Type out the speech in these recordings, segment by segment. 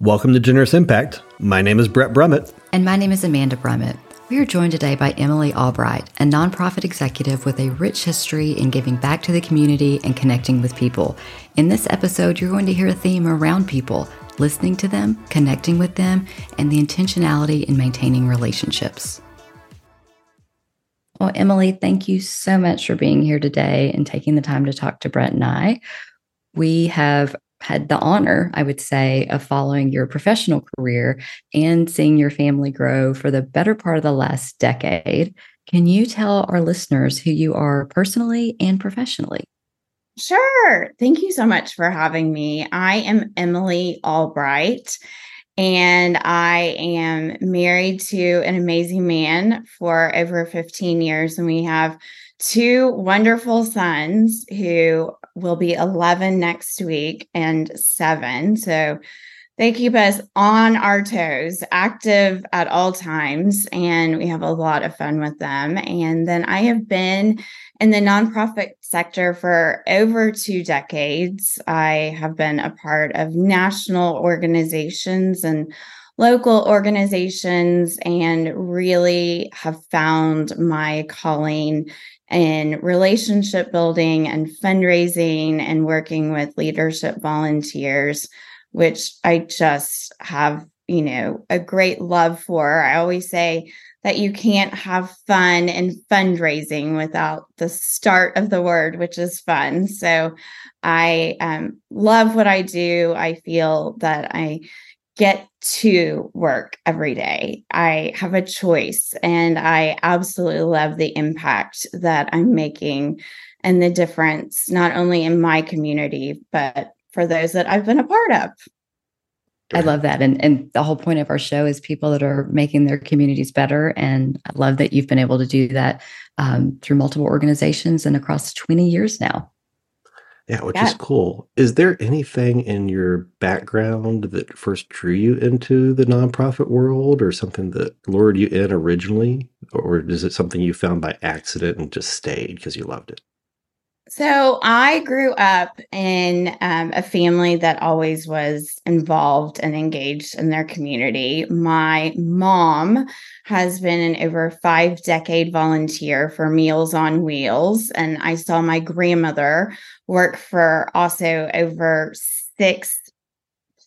Welcome to Generous Impact. My name is Brett Brummett. And my name is Amanda Brummett. We are joined today by Emily Allbright, a nonprofit executive with a rich history in giving back to the community and connecting with people. In this episode, you're going to hear a theme around people, listening to them, connecting with them, and the intentionality in maintaining relationships. Well, Emily, thank you so much for being here today and taking the time to talk to Brett and I. We have had the honor, I would say, of following your professional career and seeing your family grow for the better part of the last decade. Can you tell our listeners who you are personally and professionally? Sure. Thank you so much for having me. I am Emily Allbright, and I am married to an amazing man for over 15 years, and we have two wonderful sons who will be 11 next week and seven. So they keep us on our toes, active at all times, and we have a lot of fun with them. And then I have been in the nonprofit sector for over two decades. I have been a part of national organizations and local organizations and really have found my calling in relationship building and fundraising and working with leadership volunteers, which I just have, you know, a great love for. I always say that you can't have fun and fundraising without the start of the word, which is fun. So I um, love what I do. I feel that I get to work every day. I have a choice and I absolutely love the impact that I'm making and the difference, not only in my community, but for those that I've been a part of. I love that. And and the whole point of our show is people that are making their communities better. And I love that you've been able to do that um, through multiple organizations and across 20 years now. Yeah, which yeah. is cool. Is there anything in your background that first drew you into the nonprofit world or something that lured you in originally? Or is it something you found by accident and just stayed because you loved it? So I grew up in um, a family that always was involved and engaged in their community. My mom has been an over five decade volunteer for Meals on Wheels, and I saw my grandmother work for also over six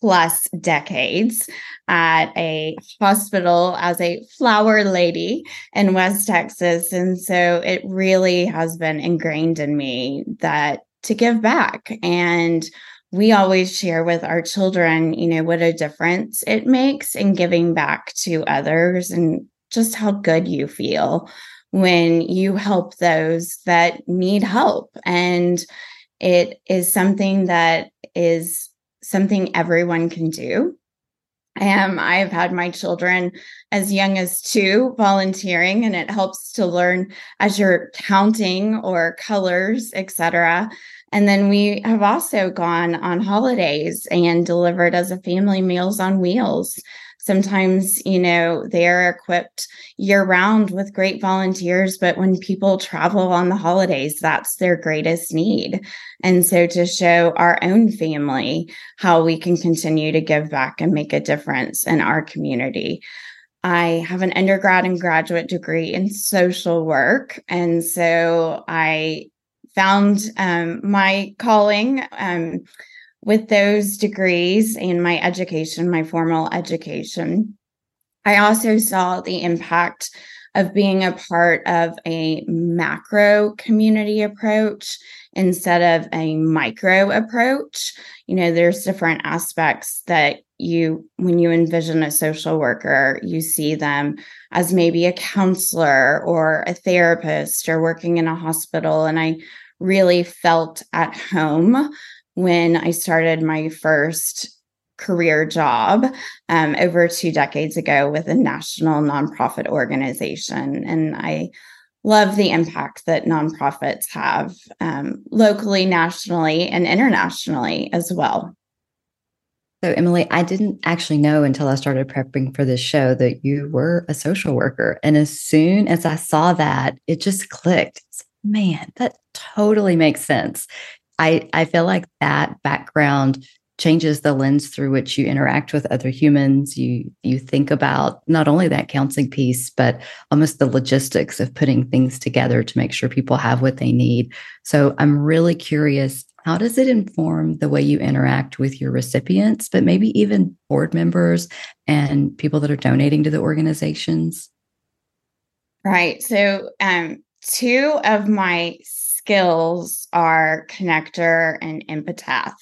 plus decades at a hospital as a flower lady in West Texas. And so it really has been ingrained in me that to give back. And we always share with our children, you know, what a difference it makes in giving back to others and just how good you feel when you help those that need help. And it is something that is something everyone can do. Um, I've had my children as young as two volunteering, and it helps to learn as you're counting or colors, etc. And then we have also gone on holidays and delivered as a family meals on wheels sometimes you know they're equipped year round with great volunteers but when people travel on the holidays that's their greatest need and so to show our own family how we can continue to give back and make a difference in our community I have an undergrad and graduate degree in social work. And so I found um, my calling um, with those degrees and my education, my formal education, I also saw the impact of being a part of a macro community approach instead of a micro approach. You know, there's different aspects that you, when you envision a social worker, you see them as maybe a counselor or a therapist or working in a hospital. And I really felt at home when I started my first career job um, over two decades ago with a national nonprofit organization. And I love the impact that nonprofits have um, locally, nationally, and internationally as well. So, Emily, I didn't actually know until I started prepping for this show that you were a social worker. And as soon as I saw that, it just clicked. Man, that totally makes sense. I, I feel like that background changes the lens through which you interact with other humans. You you think about not only that counseling piece but almost the logistics of putting things together to make sure people have what they need. So i'm really curious how does it inform the way you interact with your recipients but maybe even board members and people that are donating to the organizations? Right. So um two of my skills are connector and empath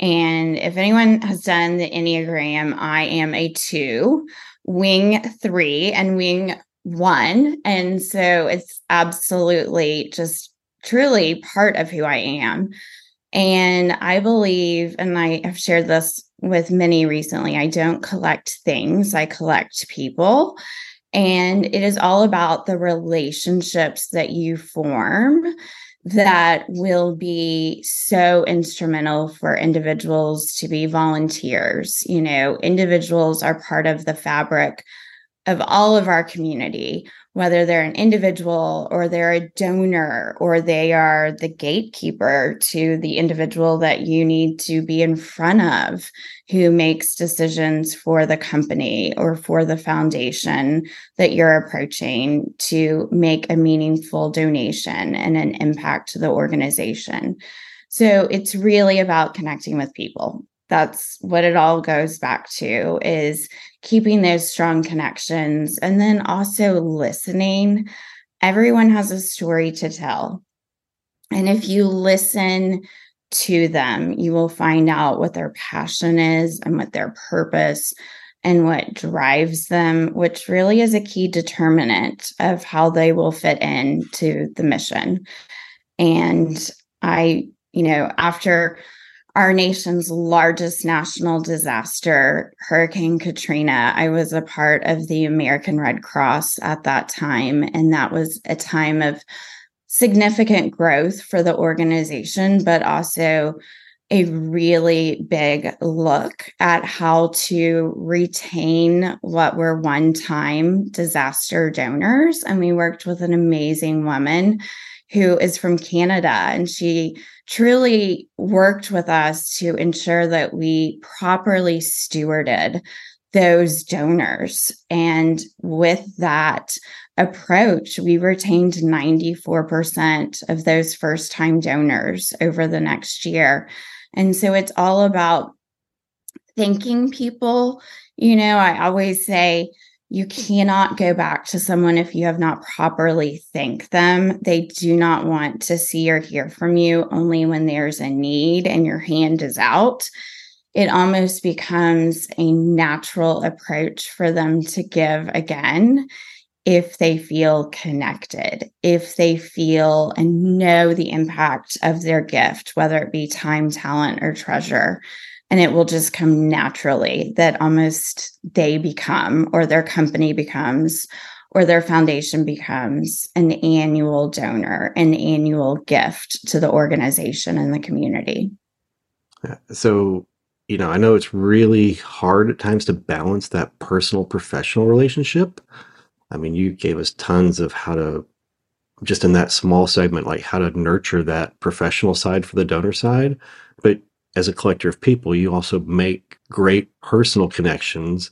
and if anyone has done the Enneagram, I am a two, wing three, and wing one. And so it's absolutely just truly part of who I am. And I believe, and I have shared this with many recently, I don't collect things, I collect people. And it is all about the relationships that you form that will be so instrumental for individuals to be volunteers. You know, individuals are part of the fabric of all of our community whether they're an individual or they're a donor or they are the gatekeeper to the individual that you need to be in front of who makes decisions for the company or for the foundation that you're approaching to make a meaningful donation and an impact to the organization. So it's really about connecting with people that's what it all goes back to is keeping those strong connections and then also listening. Everyone has a story to tell. And if you listen to them you will find out what their passion is and what their purpose and what drives them which really is a key determinant of how they will fit into the mission. And i you know after our nation's largest national disaster, Hurricane Katrina. I was a part of the American Red Cross at that time, and that was a time of significant growth for the organization, but also a really big look at how to retain what were one time disaster donors. And we worked with an amazing woman who is from Canada, and she truly worked with us to ensure that we properly stewarded those donors. And with that approach, we retained 94% of those first time donors over the next year. And so it's all about thanking people. You know, I always say, you cannot go back to someone if you have not properly thanked them. They do not want to see or hear from you only when there's a need and your hand is out. It almost becomes a natural approach for them to give again if they feel connected, if they feel and know the impact of their gift, whether it be time, talent, or treasure and it will just come naturally that almost they become or their company becomes or their foundation becomes an annual donor an annual gift to the organization and the community. So you know i know it's really hard at times to balance that personal professional relationship. I mean you gave us tons of how to just in that small segment like how to nurture that professional side for the donor side. But as a collector of people, you also make great personal connections.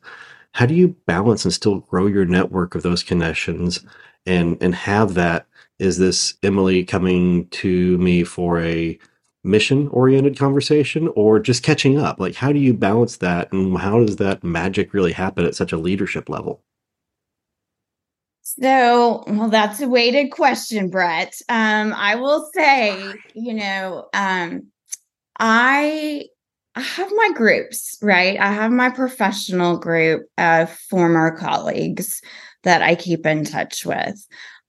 How do you balance and still grow your network of those connections and and have that? Is this Emily coming to me for a mission oriented conversation or just catching up? Like, how do you balance that and how does that magic really happen at such a leadership level? So, well, that's a weighted question, Brett. Um, I will say, you know, um, I I have my groups, right? I have my professional group of former colleagues that I keep in touch with.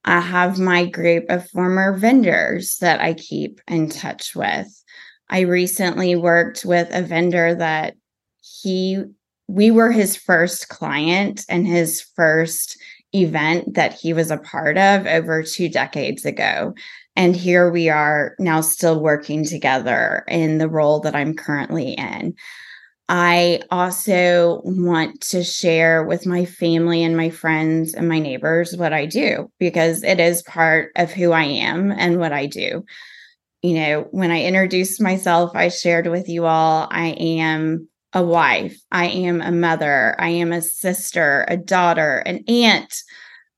I have my group of former vendors that I keep in touch with. I recently worked with a vendor that he we were his first client and his first event that he was a part of over two decades ago. And here we are now still working together in the role that I'm currently in. I also want to share with my family and my friends and my neighbors what I do because it is part of who I am and what I do. you know, when I introduced myself, I shared with you all I am a wife, I am a mother, I am a sister, a daughter, an aunt,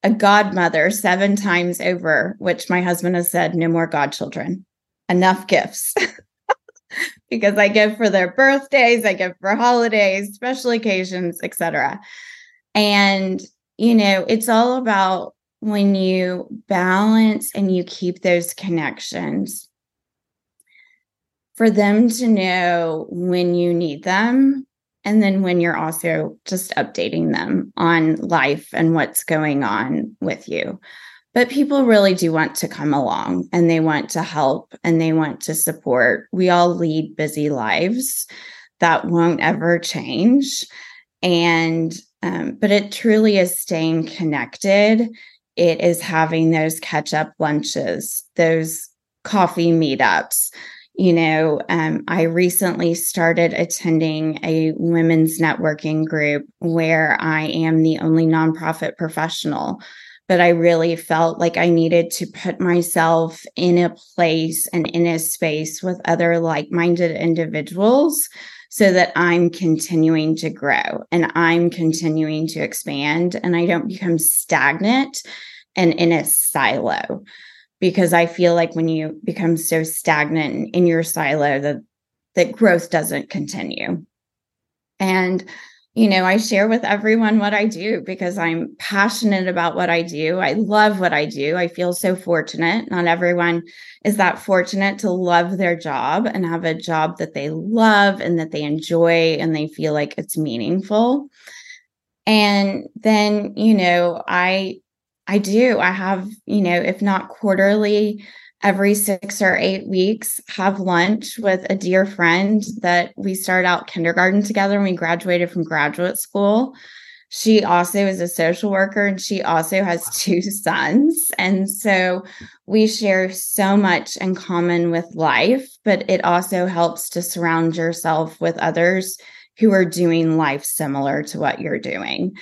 a godmother seven times over, which my husband has said no more godchildren, enough gifts. because I give for their birthdays, I give for holidays, special occasions, etc. And you know, it's all about when you balance and you keep those connections for them to know when you need them and then when you're also just updating them on life and what's going on with you. But people really do want to come along and they want to help and they want to support. We all lead busy lives that won't ever change. And, um, but it truly is staying connected. It is having those catch up lunches, those coffee meetups, you know, um, I recently started attending a women's networking group where I am the only nonprofit professional. But I really felt like I needed to put myself in a place and in a space with other like minded individuals so that I'm continuing to grow and I'm continuing to expand and I don't become stagnant and in a silo because I feel like when you become so stagnant in your silo that that growth doesn't continue. And you know, I share with everyone what I do because I'm passionate about what I do. I love what I do. I feel so fortunate. Not everyone is that fortunate to love their job and have a job that they love and that they enjoy and they feel like it's meaningful. And then, you know, I I do. I have, you know, if not quarterly, every six or eight weeks, have lunch with a dear friend that we started out kindergarten together and we graduated from graduate school. She also is a social worker and she also has two sons. And so we share so much in common with life, but it also helps to surround yourself with others who are doing life similar to what you're doing.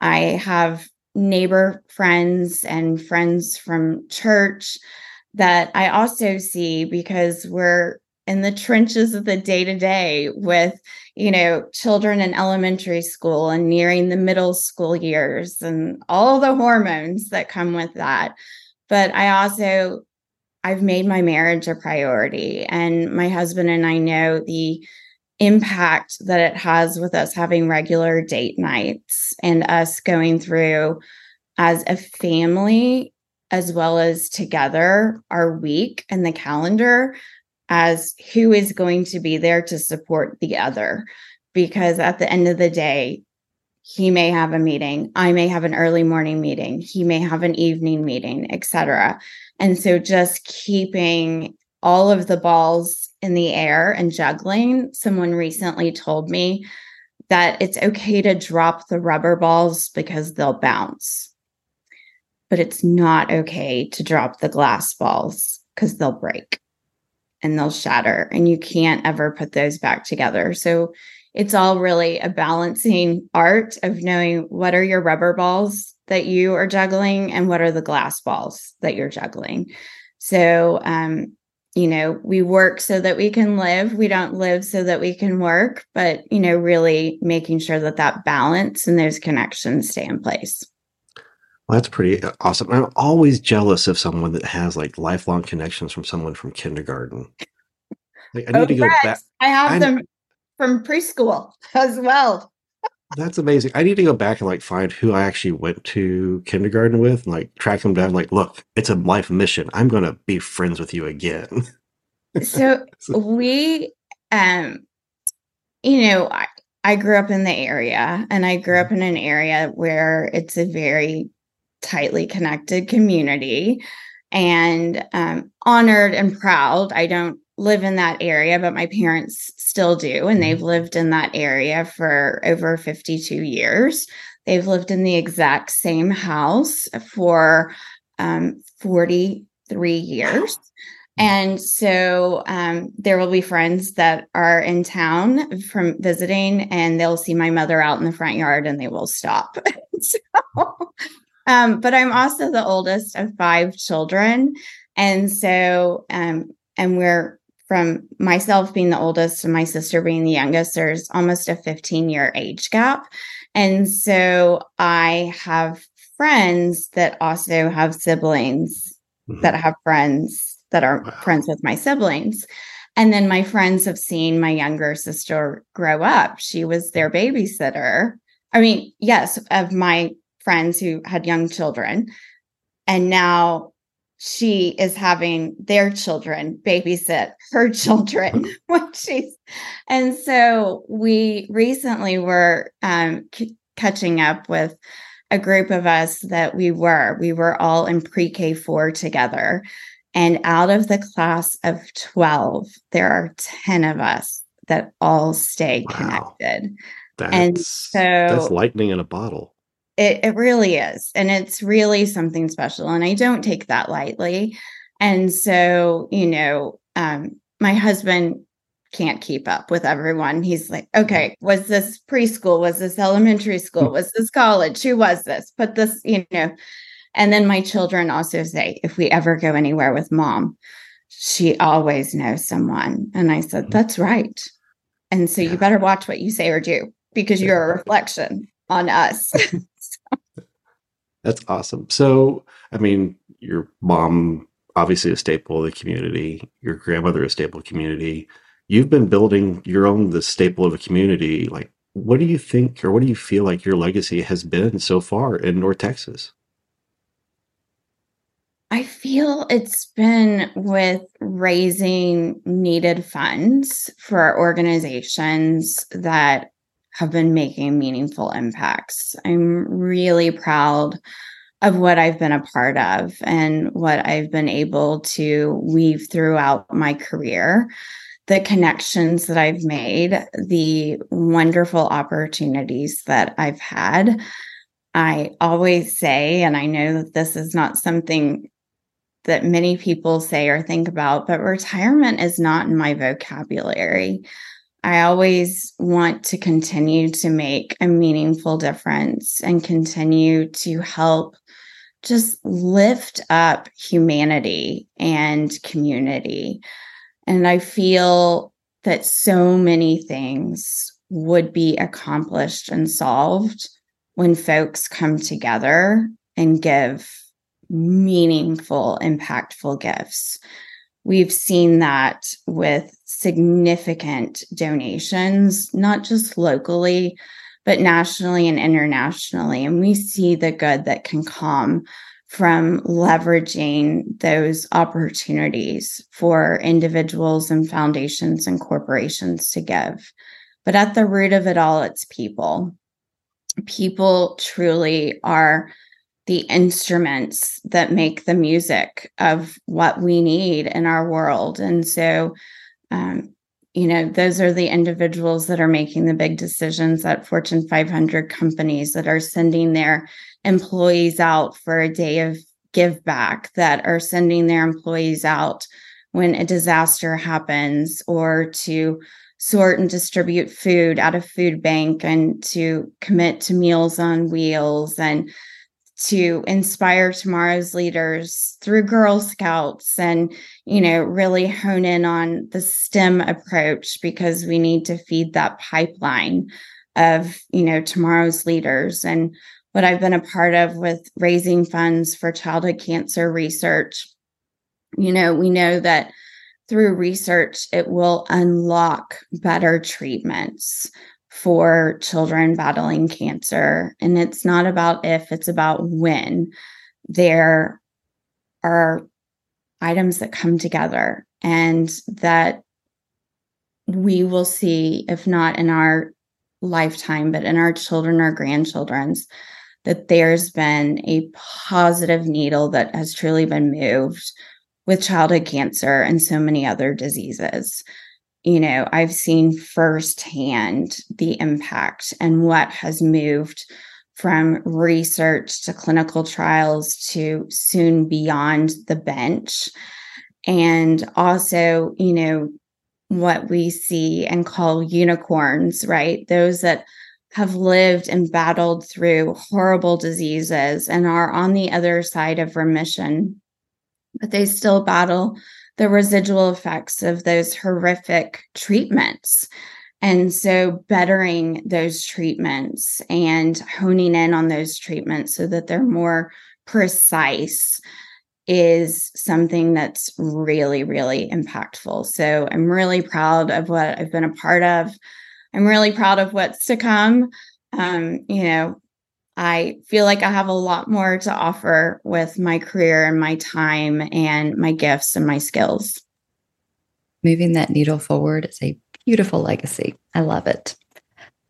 I have neighbor friends and friends from church that I also see because we're in the trenches of the day to day with, you know, children in elementary school and nearing the middle school years and all the hormones that come with that. But I also, I've made my marriage a priority, and my husband and I know the impact that it has with us having regular date nights and us going through as a family as well as together our week and the calendar as who is going to be there to support the other. Because at the end of the day he may have a meeting i may have an early morning meeting he may have an evening meeting etc and so just keeping all of the balls in the air and juggling. Someone recently told me that it's okay to drop the rubber balls because they'll bounce, but it's not okay to drop the glass balls because they'll break and they'll shatter, and you can't ever put those back together. So it's all really a balancing art of knowing what are your rubber balls that you are juggling and what are the glass balls that you're juggling. So, um, you know, we work so that we can live. We don't live so that we can work, but, you know, really making sure that that balance and those connections stay in place. Well, that's pretty uh, awesome. I'm always jealous of someone that has like lifelong connections from someone from kindergarten. Like, I need oh, to go back. I have I, them from preschool as well. That's amazing. I need to go back and like find who I actually went to kindergarten with and like track them down. Like, look, it's a life mission. I'm going to be friends with you again. so we, um, you know, I, I grew up in the area and I grew up in an area where it's a very tightly connected community and um, honored and proud. I don't live in that area, but my parents still do. And they've mm-hmm. lived in that area for over 52 years. They've lived in the exact same house for um, 43 years. And so um, there will be friends that are in town from visiting, and they'll see my mother out in the front yard and they will stop. so, um, but I'm also the oldest of five children. And so um, and we're from myself being the oldest and my sister being the youngest, there's almost a 15 year age gap. And so I have friends that also have siblings mm-hmm. that have friends that are wow. friends with my siblings. And then my friends have seen my younger sister grow up. She was their babysitter. I mean, yes, of my friends who had young children. And now she is having their children babysit her children when she's and so we recently were um, c- catching up with a group of us that we were. We were all in pre-k 4 together and out of the class of 12 there are 10 of us that all stay wow. connected. That's, and so that's lightning in a bottle it, it really is. And it's really something special. And I don't take that lightly. And so, you know, um, my husband can't keep up with everyone. He's like, okay, was this preschool? Was this elementary school? Was this college? Who was this? Put this, you know. And then my children also say, if we ever go anywhere with mom, she always knows someone. And I said, mm-hmm. that's right. And so you better watch what you say or do because you're a reflection on us. That's awesome. So, I mean, your mom obviously a staple of the community, your grandmother a staple of community. You've been building your own the staple of a community. Like, what do you think or what do you feel like your legacy has been so far in North Texas? I feel it's been with raising needed funds for organizations that have been making meaningful impacts. I'm really proud of what I've been a part of and what I've been able to weave throughout my career, the connections that I've made, the wonderful opportunities that I've had. I always say, and I know that this is not something that many people say or think about, but retirement is not in my vocabulary. I always want to continue to make a meaningful difference and continue to help just lift up humanity and community. And I feel that so many things would be accomplished and solved when folks come together and give meaningful, impactful gifts. We've seen that with significant donations, not just locally, but nationally and internationally. And we see the good that can come from leveraging those opportunities for individuals and foundations and corporations to give. But at the root of it all, it's people. People truly are the instruments that make the music of what we need in our world. And so, um, you know, those are the individuals that are making the big decisions at Fortune 500 companies that are sending their employees out for a day of give back, that are sending their employees out when a disaster happens or to sort and distribute food out of food bank and to commit to meals on wheels and to inspire tomorrow's leaders through Girl Scouts and, you know, really hone in on the STEM approach because we need to feed that pipeline of, you know, tomorrow's leaders. And what I've been a part of with raising funds for childhood cancer research, you know, we know that through research, it will unlock better treatments for children battling cancer. And it's not about if, it's about when. There are items that come together and that we will see, if not in our lifetime, but in our children or grandchildren's, that there's been a positive needle that has truly been moved with childhood cancer and so many other diseases you know, I've seen firsthand the impact and what has moved from research to clinical trials to soon beyond the bench. And also, you know, what we see and call unicorns, right? Those that have lived and battled through horrible diseases and are on the other side of remission, but they still battle the residual effects of those horrific treatments. And so, bettering those treatments and honing in on those treatments so that they're more precise is something that's really, really impactful. So, I'm really proud of what I've been a part of. I'm really proud of what's to come. Um, you know, I feel like I have a lot more to offer with my career and my time and my gifts and my skills. Moving that needle forward is a beautiful legacy. I love it.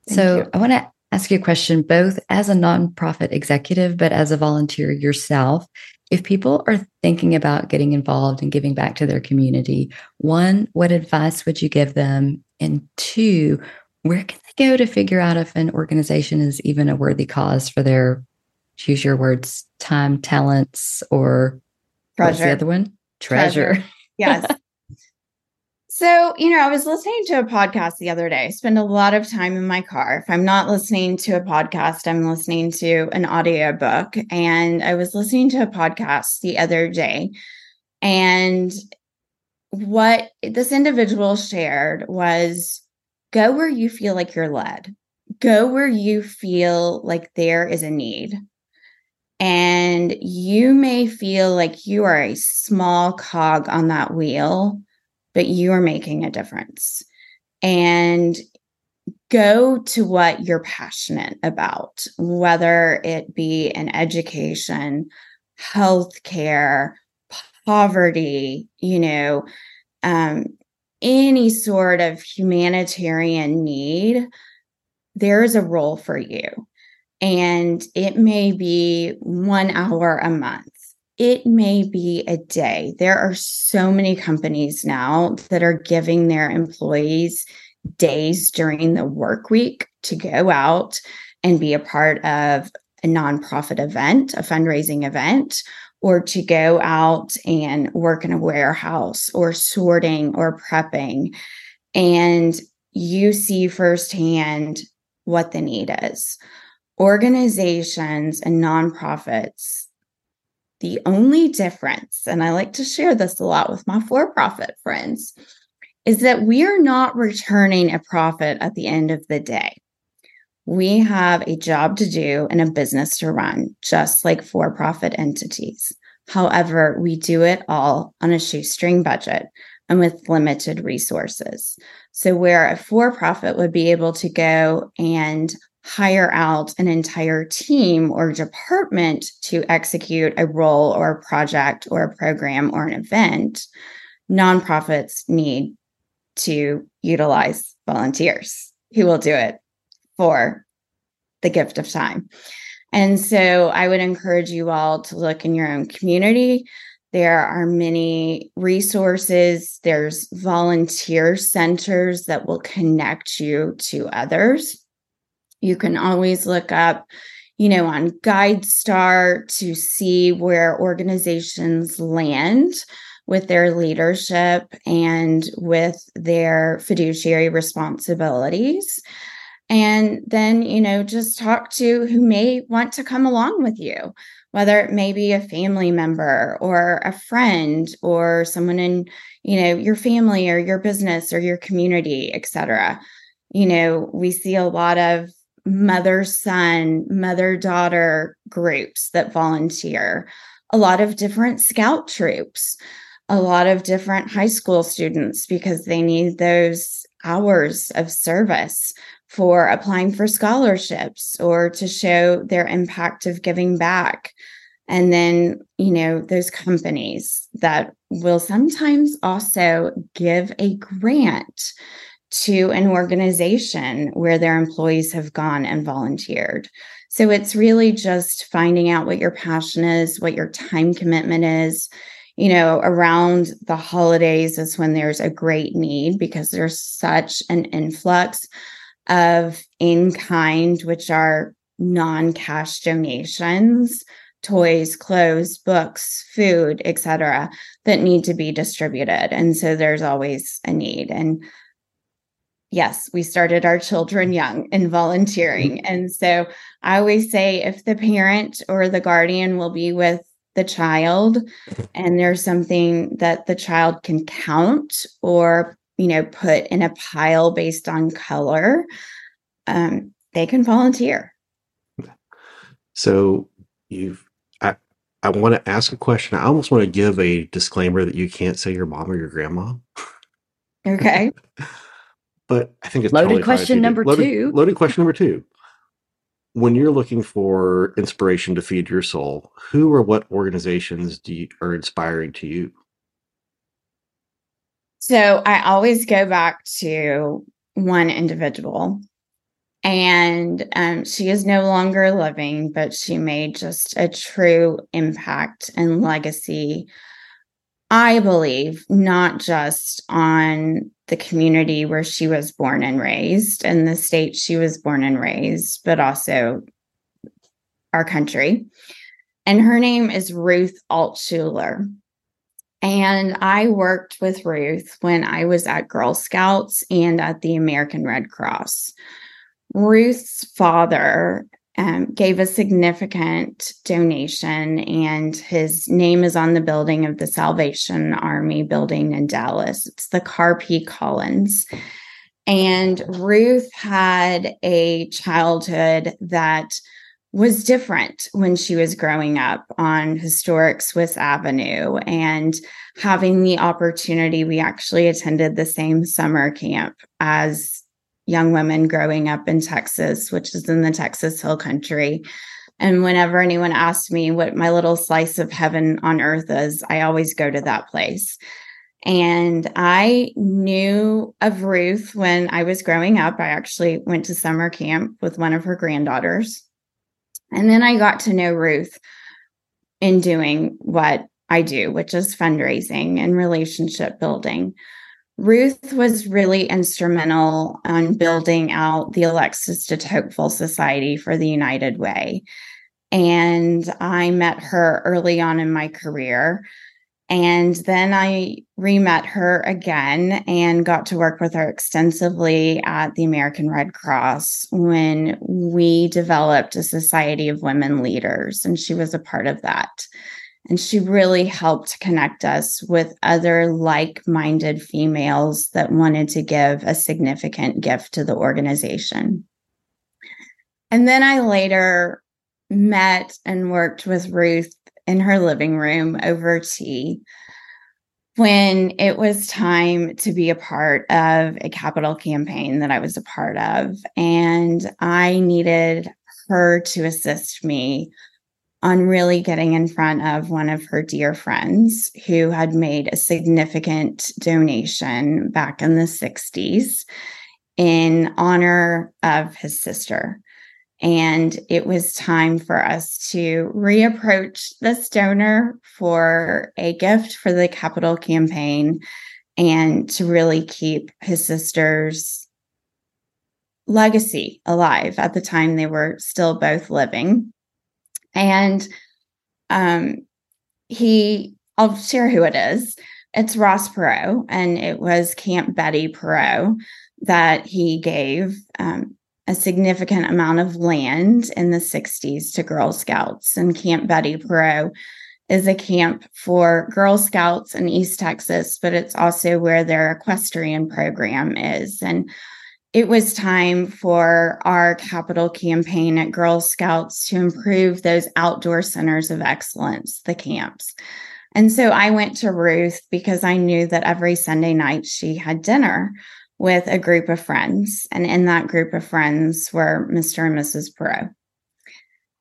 Thank so, you. I want to ask you a question both as a nonprofit executive, but as a volunteer yourself. If people are thinking about getting involved and giving back to their community, one, what advice would you give them? And two, where can go to figure out if an organization is even a worthy cause for their choose your words time talents or treasure what's the other one? Treasure, treasure. yes. So you know i was listening to a podcast the other day. I spend a lot of time in my car. If i'm not listening to a podcast i'm listening to an audio book and i was listening to a podcast the other day. And what this individual shared was go where you feel like you're led, go where you feel like there is a need. And you may feel like you are a small cog on that wheel, but you are making a difference. And go to what you're passionate about, whether it be in education, healthcare, poverty, you know, um, any sort of humanitarian need, there is a role for you. And it may be one hour a month, it may be a day. There are so many companies now that are giving their employees days during the work week to go out and be a part of a nonprofit event, a fundraising event, or to go out and work in a warehouse or sorting or prepping. And you see firsthand what the need is. Organizations and nonprofits, the only difference, and I like to share this a lot with my for profit friends, is that we are not returning a profit at the end of the day. We have a job to do and a business to run, just like for profit entities. However, we do it all on a shoestring budget and with limited resources. So, where a for profit would be able to go and hire out an entire team or department to execute a role or a project or a program or an event, nonprofits need to utilize volunteers who will do it for the gift of time. And so I would encourage you all to look in your own community. There are many resources, there's volunteer centers that will connect you to others. You can always look up, you know, on GuideStar to see where organizations land with their leadership and with their fiduciary responsibilities. And then, you know, just talk to who may want to come along with you, whether it may be a family member or a friend or someone in, you know, your family or your business or your community, etc. You know, we see a lot of mother son, mother daughter groups that volunteer, a lot of different scout troops, a lot of different high school students because they need those hours of service for applying for scholarships or to show their impact of giving back. And then, you know, those companies that will sometimes also give a grant to an organization where their employees have gone and volunteered. So it's really just finding out what your passion is, what your time commitment is. You know, around the holidays is when there's a great need because there's such an influx of in kind, which are non cash donations, toys, clothes, books, food, etc., that need to be distributed. And so there's always a need. And yes, we started our children young in volunteering. Mm-hmm. And so I always say if the parent or the guardian will be with the child and there's something that the child can count or you know put in a pile based on color um, they can volunteer. So you've i i want to ask a question. I almost want to give a disclaimer that you can't say your mom or your grandma. Okay. But i think it's loaded totally question number loaded, two. loaded question number two when you're looking for inspiration to feed your soul, who or what organizations do you, are inspiring to you? So I always go back to one individual, and um, she is no longer living, but she made just a true impact and legacy. I believe not just on the community where she was born and raised and the state she was born and raised, but also our country. And her name is Ruth Altshuler. And I worked with Ruth when I was at Girl Scouts and at the American Red Cross. Ruth's father um, gave a significant donation, and his name is on the building of the Salvation Army building in Dallas. It's the Carr P. Collins. And Ruth had a childhood that was different when she was growing up on historic Swiss Avenue and having the opportunity. We actually attended the same summer camp as young women growing up in Texas, which is in the Texas Hill Country. And whenever anyone asks me what my little slice of heaven on earth is, I always go to that place. And I knew of Ruth when I was growing up. I actually went to summer camp with one of her granddaughters. And then I got to know Ruth in doing what I do, which is fundraising and relationship building. Ruth was really instrumental on building out the Alexis de Tocqueville Society for the United Way. And I met her early on in my career. And then I re met her again and got to work with her extensively at the American Red Cross when we developed a Society of Women Leaders. And she was a part of that. And she really helped connect us with other like minded females that wanted to give a significant gift to the organization. And then I later met and worked with Ruth in her living room over tea when it was time to be a part of a capital campaign that I was a part of. And I needed her to assist me on really getting in front of one of her dear friends who had made a significant donation back in the 60s in honor of his sister. And it was time for us to reapproach this donor for a gift for the capital campaign and to really keep his sister's legacy alive at the time they were still both living. And um, he, I'll share who it is. It's Ross Perot, and it was Camp Betty Perot that he gave um, a significant amount of land in the 60s to Girl Scouts. And Camp Betty Perot is a camp for Girl Scouts in East Texas, but it's also where their equestrian program is. And it was time for our capital campaign at Girl Scouts to improve those outdoor centers of excellence, the camps. And so I went to Ruth because I knew that every Sunday night she had dinner with a group of friends. And in that group of friends were Mr. and Mrs. Perot.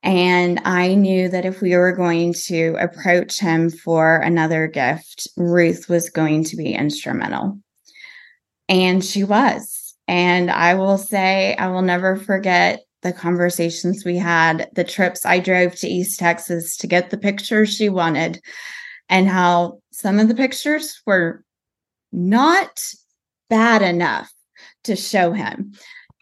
And I knew that if we were going to approach him for another gift, Ruth was going to be instrumental. And she was. And I will say, I will never forget the conversations we had, the trips I drove to East Texas to get the pictures she wanted, and how some of the pictures were not bad enough to show him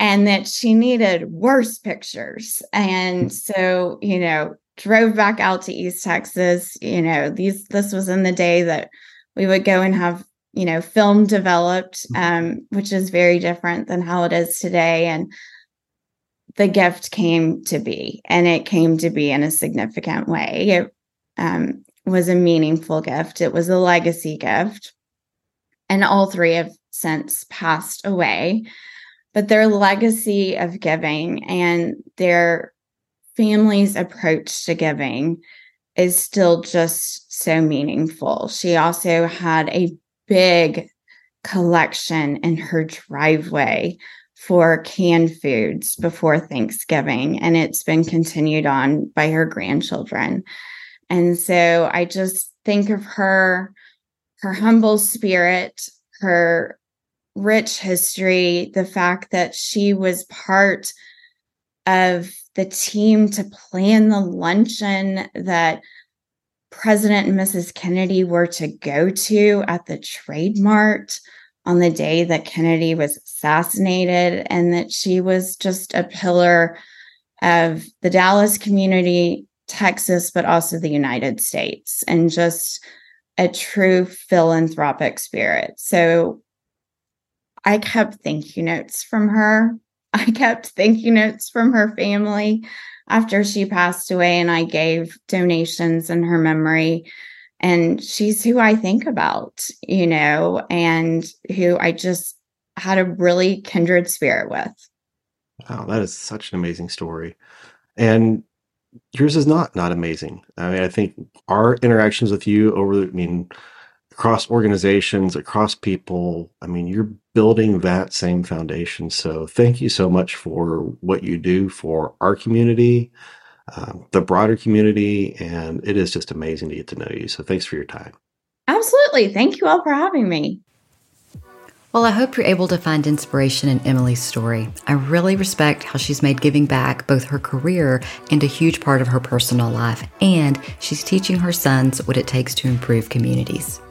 and that she needed worse pictures. And hmm. so, you know, drove back out to East Texas, you know, these this was in the day that we would go and have you know film developed mm-hmm. um, which is very different than how it is today and the gift came to be and it came to be in a significant way it, um, was a meaningful gift. It was a legacy gift. And all three have since passed away. But their legacy of giving and their family's approach to giving is still just so meaningful. She also had a big collection in her driveway for canned foods before Thanksgiving, and it's been continued on by her grandchildren. And so I just think of her, her humble spirit, her rich history, the fact that she was part of the team to plan the luncheon that President and Mrs. Kennedy were to go to at the Trade Mart on the day that Kennedy was assassinated, and that she was just a pillar of the Dallas community, Texas, but also the United States, and just a true philanthropic spirit. So I kept thank you notes from her. I kept thank you notes from her family after she passed away, and I gave donations in her memory. And she's who I think about, you know, and who I just had a really kindred spirit with. Wow, that is such an amazing story. And yours is not not amazing. I mean, I think our interactions with you over, I mean, across organizations, across people, I mean, you're building that same foundation. So thank you so much for what you do for our community, um, the broader community, and it is just amazing to get to know you. So thanks for your time. Absolutely. Thank you all for having me. Well, I hope you're able to find inspiration in Emily's story. I really respect how she's made giving back both her career and a huge part of her personal life, and she's teaching her sons what it takes to improve communities.